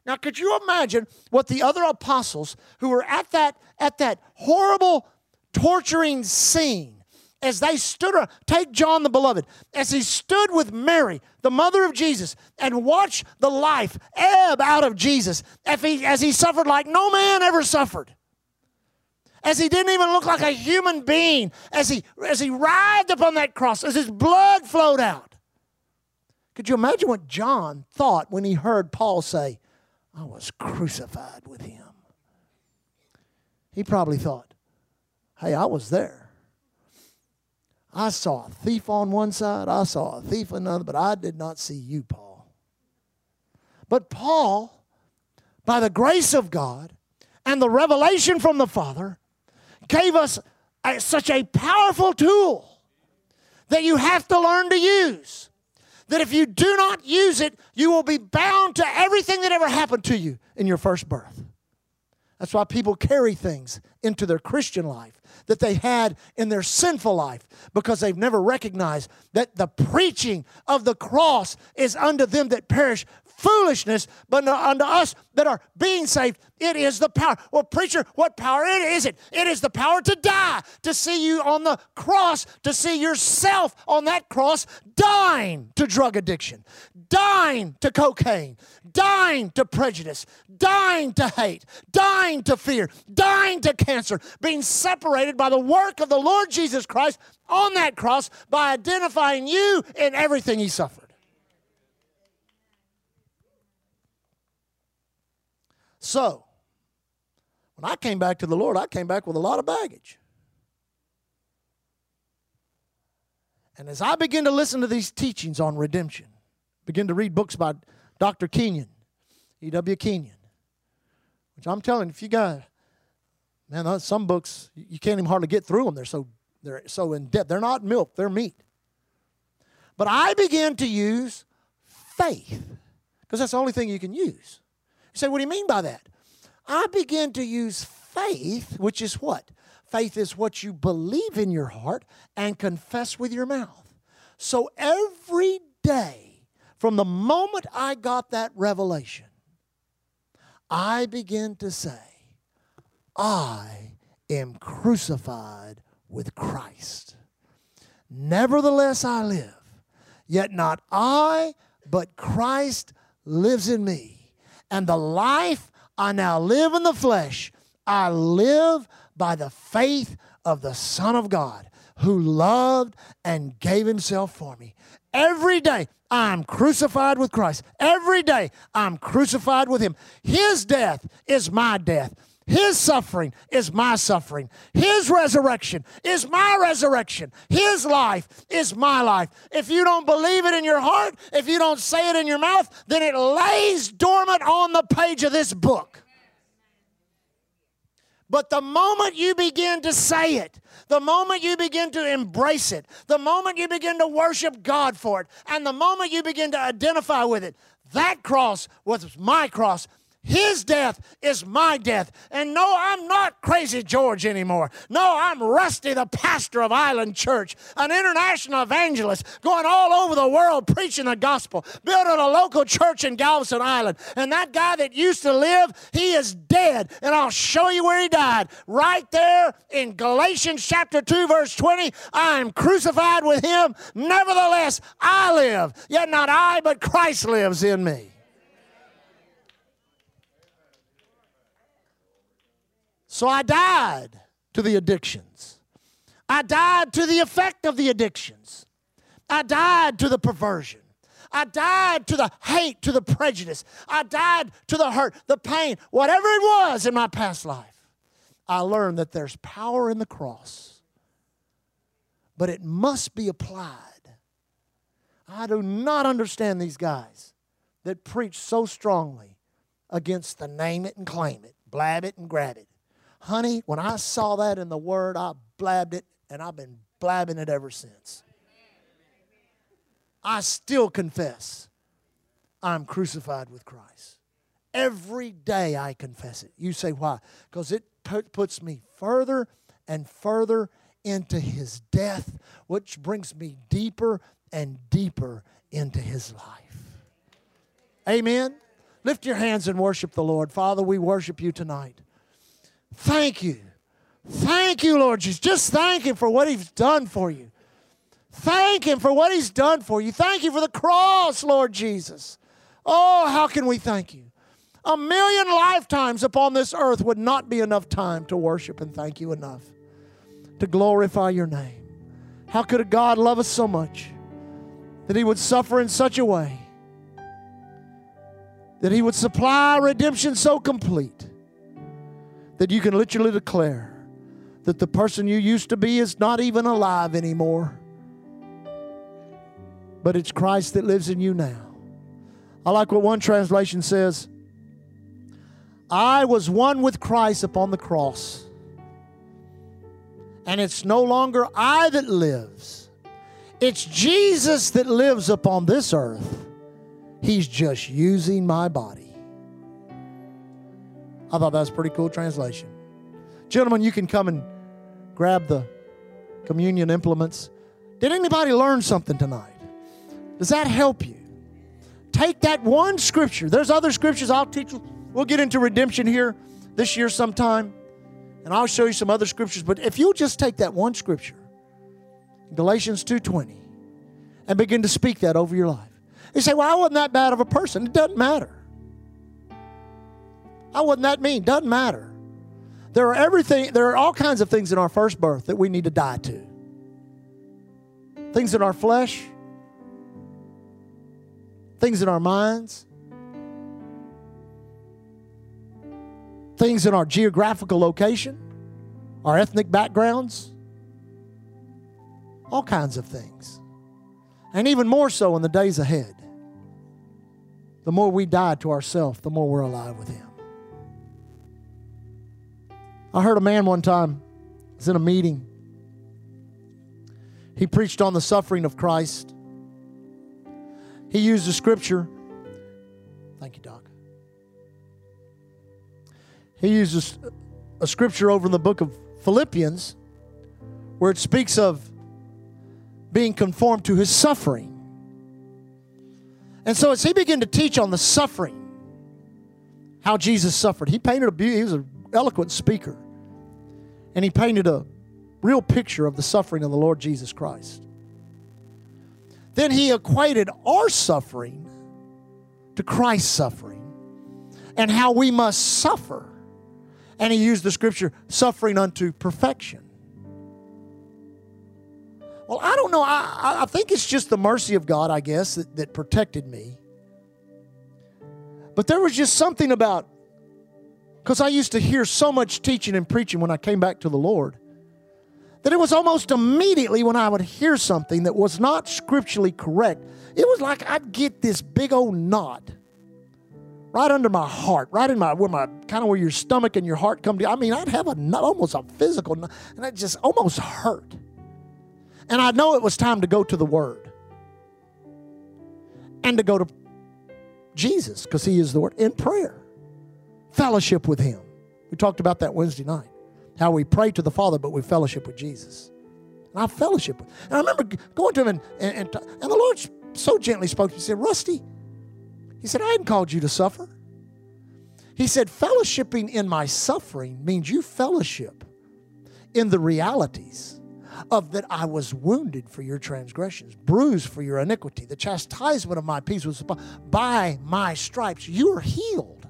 Now, could you imagine what the other apostles who were at that, at that horrible, torturing scene as they stood around, take John the Beloved, as he stood with Mary, the mother of Jesus, and watched the life ebb out of Jesus as he, as he suffered like no man ever suffered as he didn't even look like a human being, as he, as he writhed upon that cross, as his blood flowed out. Could you imagine what John thought when he heard Paul say, I was crucified with him? He probably thought, hey, I was there. I saw a thief on one side, I saw a thief on another, but I did not see you, Paul. But Paul, by the grace of God and the revelation from the Father, gave us a, such a powerful tool that you have to learn to use. That if you do not use it, you will be bound to everything that ever happened to you in your first birth. That's why people carry things into their Christian life that they had in their sinful life because they've never recognized that the preaching of the cross is unto them that perish foolishness, but unto us that are being saved, it is the power. Well, preacher, what power is it? It is the power to die, to see you on the cross, to see yourself on that cross dying to drug addiction, dying to cocaine, dying to prejudice, dying to hate, dying to fear, dying to cancer, being separated by the work of the Lord Jesus Christ on that cross by identifying you in everything he suffered. So, when I came back to the Lord, I came back with a lot of baggage. And as I begin to listen to these teachings on redemption, begin to read books by Dr. Kenyon, E.W. Kenyon, which I'm telling if you got, man, some books, you can't even hardly get through them. They're so, they're so in depth. They're not milk, they're meat. But I began to use faith because that's the only thing you can use. You say, what do you mean by that? I begin to use faith, which is what? Faith is what you believe in your heart and confess with your mouth. So every day, from the moment I got that revelation, I begin to say, I am crucified with Christ. Nevertheless, I live. Yet not I, but Christ lives in me. And the life I now live in the flesh, I live by the faith of the Son of God who loved and gave himself for me. Every day I'm crucified with Christ. Every day I'm crucified with him. His death is my death. His suffering is my suffering. His resurrection is my resurrection. His life is my life. If you don't believe it in your heart, if you don't say it in your mouth, then it lays dormant on the page of this book. But the moment you begin to say it, the moment you begin to embrace it, the moment you begin to worship God for it, and the moment you begin to identify with it, that cross was my cross his death is my death. And no, I'm not Crazy George anymore. No, I'm Rusty, the pastor of Island Church, an international evangelist going all over the world preaching the gospel, building a local church in Galveston Island. And that guy that used to live, he is dead. And I'll show you where he died. Right there in Galatians chapter 2, verse 20. I am crucified with him. Nevertheless, I live. Yet not I, but Christ lives in me. So I died to the addictions. I died to the effect of the addictions. I died to the perversion. I died to the hate, to the prejudice. I died to the hurt, the pain, whatever it was in my past life. I learned that there's power in the cross, but it must be applied. I do not understand these guys that preach so strongly against the name it and claim it, blab it and grab it. Honey, when I saw that in the Word, I blabbed it, and I've been blabbing it ever since. I still confess I'm crucified with Christ. Every day I confess it. You say, why? Because it puts me further and further into his death, which brings me deeper and deeper into his life. Amen. Lift your hands and worship the Lord. Father, we worship you tonight. Thank you. Thank you, Lord Jesus. Just thank Him for what He's done for you. Thank Him for what He's done for you. Thank you for the cross, Lord Jesus. Oh, how can we thank you? A million lifetimes upon this earth would not be enough time to worship and thank you enough, to glorify your name. How could a God love us so much that He would suffer in such a way, that He would supply redemption so complete? That you can literally declare that the person you used to be is not even alive anymore, but it's Christ that lives in you now. I like what one translation says I was one with Christ upon the cross, and it's no longer I that lives, it's Jesus that lives upon this earth. He's just using my body. I thought that was a pretty cool translation. Gentlemen, you can come and grab the communion implements. Did anybody learn something tonight? Does that help you? Take that one scripture. There's other scriptures I'll teach you. We'll get into redemption here this year sometime, and I'll show you some other scriptures. But if you'll just take that one scripture, Galatians 2:20, and begin to speak that over your life. You say, "Well, I wasn't that bad of a person." It doesn't matter. I wasn't that mean. Doesn't matter. There are everything. There are all kinds of things in our first birth that we need to die to. Things in our flesh, things in our minds, things in our geographical location, our ethnic backgrounds, all kinds of things. And even more so in the days ahead. The more we die to ourselves, the more we're alive with Him. I heard a man one time, was in a meeting. He preached on the suffering of Christ. He used a scripture. Thank you, Doc. He uses a scripture over in the book of Philippians where it speaks of being conformed to his suffering. And so as he began to teach on the suffering, how Jesus suffered, he painted a beauty, he was an eloquent speaker. And he painted a real picture of the suffering of the Lord Jesus Christ. Then he equated our suffering to Christ's suffering and how we must suffer. And he used the scripture, suffering unto perfection. Well, I don't know. I, I think it's just the mercy of God, I guess, that, that protected me. But there was just something about, because I used to hear so much teaching and preaching when I came back to the Lord that it was almost immediately when I would hear something that was not scripturally correct, it was like I'd get this big old knot right under my heart, right in my where my kind of where your stomach and your heart come together. I mean, I'd have a knot, almost a physical knot, and it just almost hurt. And I know it was time to go to the Word and to go to Jesus because He is the Word in prayer, fellowship with Him. We talked about that Wednesday night how we pray to the Father, but we fellowship with Jesus. And I fellowship with. And I remember going to him, and, and, and, and the Lord so gently spoke to me. He said, Rusty, he said, I hadn't called you to suffer. He said, fellowshipping in my suffering means you fellowship in the realities of that I was wounded for your transgressions, bruised for your iniquity. The chastisement of my peace was by my stripes. You are healed.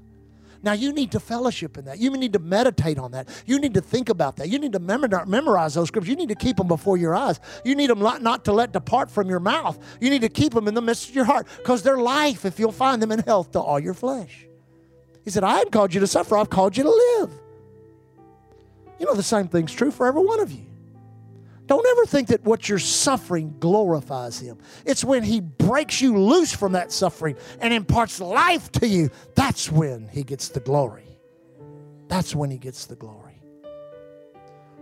Now, you need to fellowship in that. You need to meditate on that. You need to think about that. You need to memorize those scriptures. You need to keep them before your eyes. You need them not to let depart from your mouth. You need to keep them in the midst of your heart because they're life if you'll find them in health to all your flesh. He said, I haven't called you to suffer, I've called you to live. You know, the same thing's true for every one of you. Don't ever think that what you're suffering glorifies Him. It's when He breaks you loose from that suffering and imparts life to you. That's when He gets the glory. That's when He gets the glory.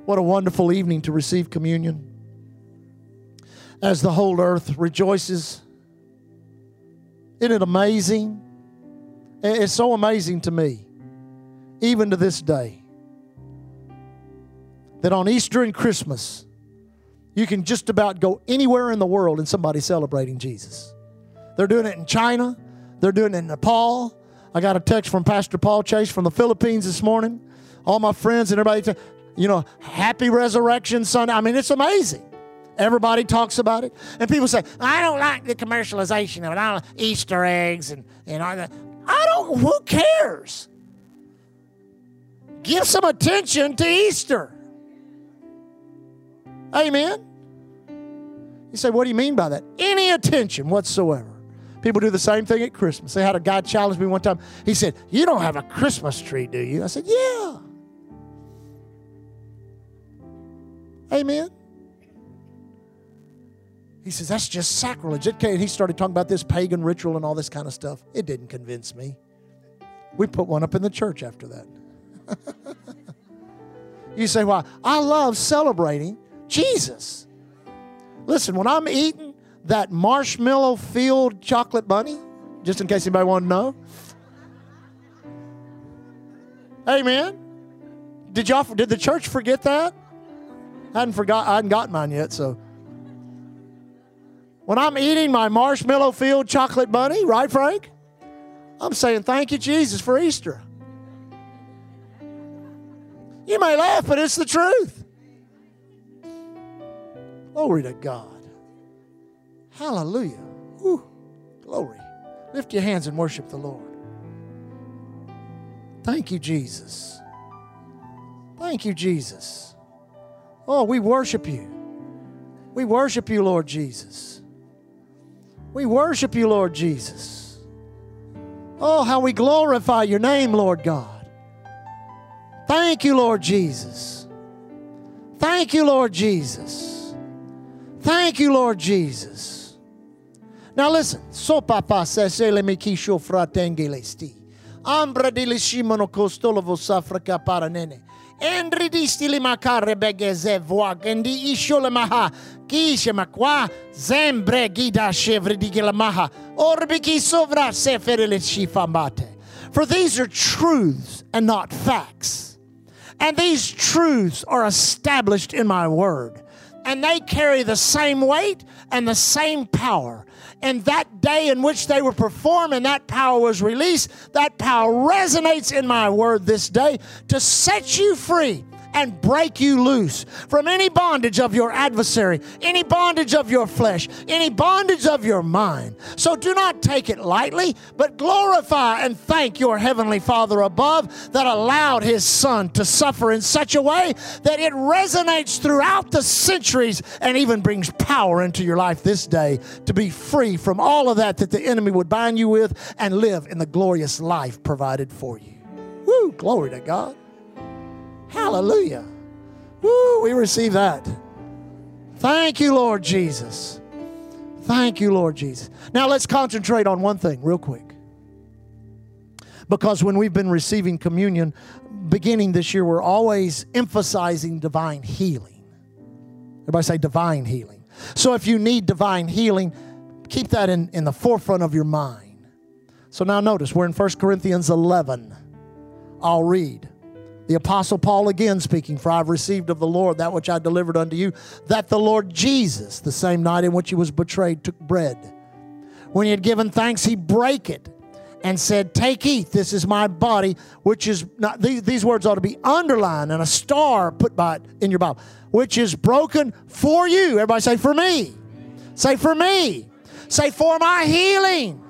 What a wonderful evening to receive communion. As the whole earth rejoices. Isn't it amazing? It's so amazing to me, even to this day, that on Easter and Christmas, you can just about go anywhere in the world and somebody's celebrating Jesus. They're doing it in China, they're doing it in Nepal. I got a text from Pastor Paul Chase from the Philippines this morning. All my friends and everybody, you know, happy resurrection Sunday. I mean, it's amazing. Everybody talks about it. And people say, I don't like the commercialization of it. I don't Easter eggs and, and all that. I don't, who cares? Give some attention to Easter. Amen. You say, what do you mean by that? Any attention whatsoever. People do the same thing at Christmas. They had a guy challenge me one time. He said, You don't have a Christmas tree, do you? I said, Yeah. Amen. He says, That's just sacrilege. It he started talking about this pagan ritual and all this kind of stuff. It didn't convince me. We put one up in the church after that. you say, Why? I love celebrating Jesus. Listen, when I'm eating that marshmallow filled chocolate bunny, just in case anybody wanted to know. Amen. Did y'all did the church forget that? I hadn't forgot I hadn't gotten mine yet, so when I'm eating my marshmallow filled chocolate bunny, right, Frank? I'm saying thank you, Jesus, for Easter. You may laugh, but it's the truth. Glory to God. Hallelujah. Whew. Glory. Lift your hands and worship the Lord. Thank you, Jesus. Thank you, Jesus. Oh, we worship you. We worship you, Lord Jesus. We worship you, Lord Jesus. Oh, how we glorify your name, Lord God. Thank you, Lord Jesus. Thank you, Lord Jesus. Thank you, Lord Jesus. Now listen. So papa sesele mi kisho fratengelesti. Ambra di lishimono kostolovo safraka paranene. Endri di stili makare begeze voag endi ishole maha kishe makwa zembre gida chevre di maha orbiki sovra sefere le shifambate. For these are truths and not facts. And these truths are established in my word. And they carry the same weight and the same power. And that day in which they were performed and that power was released, that power resonates in my word this day to set you free and break you loose from any bondage of your adversary, any bondage of your flesh, any bondage of your mind. So do not take it lightly, but glorify and thank your heavenly Father above that allowed his Son to suffer in such a way that it resonates throughout the centuries and even brings power into your life this day to be free from all of that that the enemy would bind you with and live in the glorious life provided for you. Woo, glory to God. Hallelujah. Woo, we receive that. Thank you, Lord Jesus. Thank you, Lord Jesus. Now let's concentrate on one thing real quick. Because when we've been receiving communion beginning this year, we're always emphasizing divine healing. Everybody say divine healing. So if you need divine healing, keep that in, in the forefront of your mind. So now notice, we're in 1 Corinthians 11. I'll read. The Apostle Paul again speaking, For I've received of the Lord that which I delivered unto you, that the Lord Jesus, the same night in which he was betrayed, took bread. When he had given thanks, he brake it and said, Take, eat, this is my body, which is not, these, these words ought to be underlined and a star put by it in your Bible, which is broken for you. Everybody say, For me. Say, For me. Say, For my healing.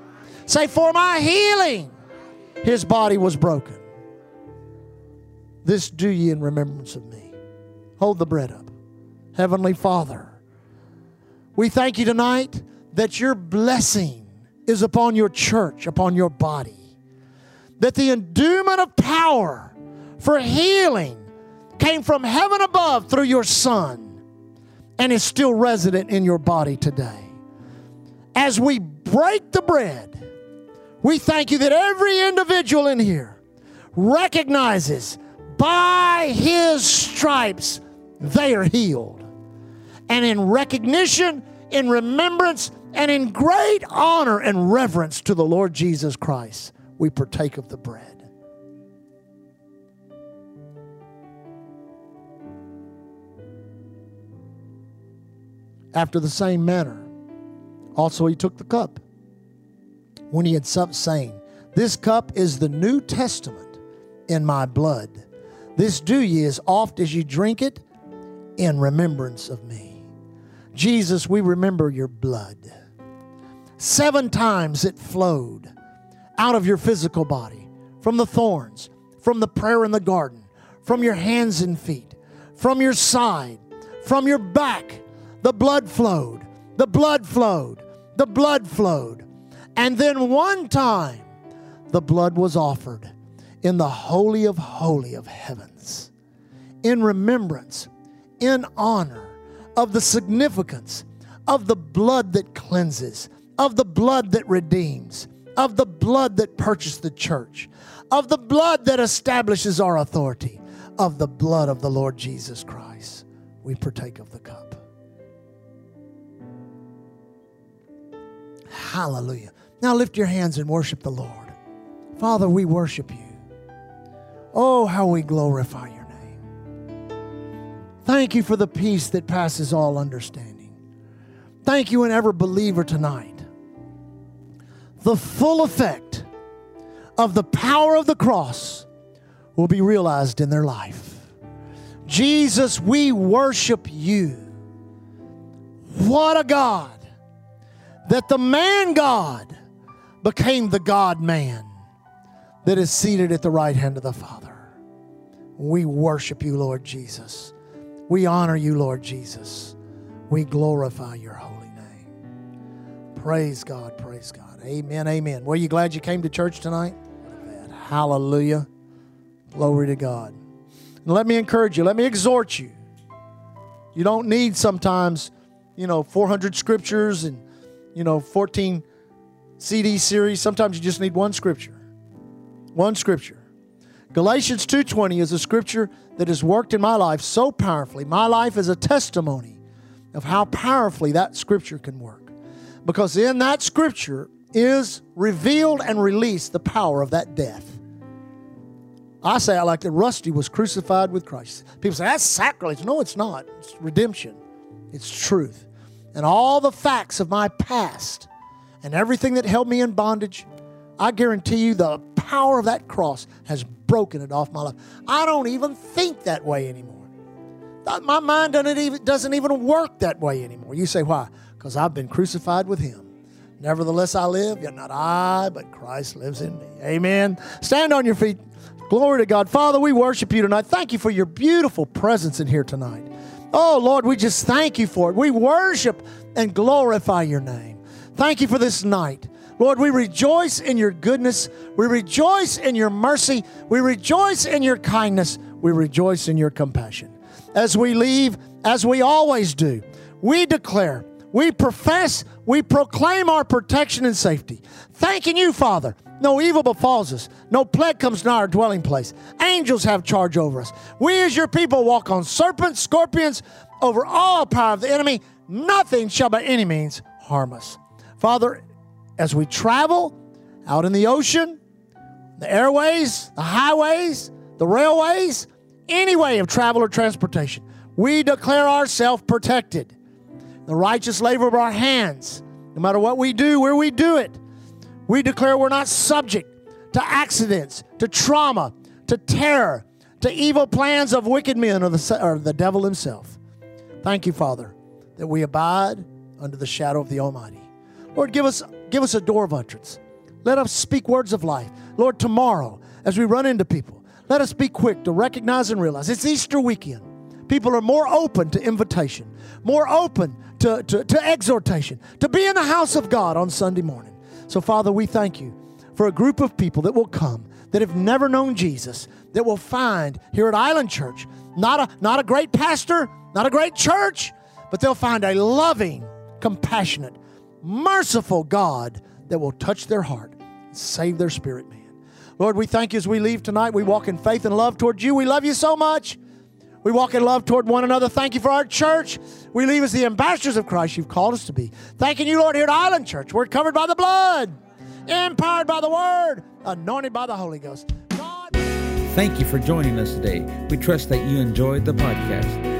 Say, For my healing. His body was broken. This do ye in remembrance of me. Hold the bread up. Heavenly Father, we thank you tonight that your blessing is upon your church, upon your body. That the endowment of power for healing came from heaven above through your Son and is still resident in your body today. As we break the bread, we thank you that every individual in here recognizes by his stripes they are healed. And in recognition, in remembrance, and in great honor and reverence to the Lord Jesus Christ, we partake of the bread. After the same manner, also he took the cup when he had supped, saying, This cup is the New Testament in my blood. This do ye as oft as ye drink it in remembrance of me. Jesus, we remember your blood. Seven times it flowed out of your physical body, from the thorns, from the prayer in the garden, from your hands and feet, from your side, from your back. The blood flowed, the blood flowed, the blood flowed. And then one time, the blood was offered in the Holy of Holy of heavens, in remembrance, in honor of the significance of the blood that cleanses, of the blood that redeems, of the blood that purchased the church, of the blood that establishes our authority, of the blood of the Lord Jesus Christ. We partake of the cup. Hallelujah. Now lift your hands and worship the Lord. Father, we worship you. Oh, how we glorify name. Thank you for the peace that passes all understanding. Thank you, in every believer tonight. The full effect of the power of the cross will be realized in their life. Jesus, we worship you. What a God that the man God became the God man that is seated at the right hand of the Father. We worship you, Lord Jesus. We honor you, Lord Jesus. We glorify your holy name. Praise God, praise God. Amen, amen. Were you glad you came to church tonight? Hallelujah. Glory to God. And let me encourage you, let me exhort you. You don't need sometimes, you know, 400 scriptures and, you know, 14 CD series. Sometimes you just need one scripture. One scripture. Galatians 2:20 is a scripture that has worked in my life so powerfully. My life is a testimony of how powerfully that scripture can work. Because in that scripture is revealed and released the power of that death. I say I like that Rusty was crucified with Christ. People say that's sacrilege. No, it's not. It's redemption. It's truth. And all the facts of my past and everything that held me in bondage, I guarantee you the power of that cross has broken it off my life. I don't even think that way anymore. Uh, my mind doesn't even, doesn't even work that way anymore. You say, why? Because I've been crucified with him. Nevertheless, I live, yet not I, but Christ lives in me. Amen. Stand on your feet. Glory to God. Father, we worship you tonight. Thank you for your beautiful presence in here tonight. Oh, Lord, we just thank you for it. We worship and glorify your name. Thank you for this night. Lord, we rejoice in your goodness. We rejoice in your mercy. We rejoice in your kindness. We rejoice in your compassion. As we leave, as we always do, we declare, we profess, we proclaim our protection and safety. Thanking you, Father no evil befalls us. No plague comes nigh our dwelling place. Angels have charge over us. We, as your people, walk on serpents, scorpions, over all power of the enemy. Nothing shall by any means harm us. Father, as we travel out in the ocean, the airways, the highways, the railways, any way of travel or transportation, we declare ourselves protected. The righteous labor of our hands, no matter what we do, where we do it, we declare we're not subject to accidents, to trauma, to terror, to evil plans of wicked men or the, or the devil himself. Thank you, Father, that we abide under the shadow of the Almighty. Lord, give us, give us a door of entrance. Let us speak words of life. Lord, tomorrow, as we run into people, let us be quick to recognize and realize it's Easter weekend. People are more open to invitation, more open to, to, to exhortation, to be in the house of God on Sunday morning. So, Father, we thank you for a group of people that will come that have never known Jesus, that will find here at Island Church not a, not a great pastor, not a great church, but they'll find a loving, compassionate, merciful God that will touch their heart save their spirit man. Lord, we thank you as we leave tonight. We walk in faith and love towards you. We love you so much. We walk in love toward one another. Thank you for our church. We leave as the ambassadors of Christ you've called us to be. Thanking you, Lord, here at Island Church. We're covered by the blood, empowered by the word, anointed by the Holy Ghost. God. Thank you for joining us today. We trust that you enjoyed the podcast.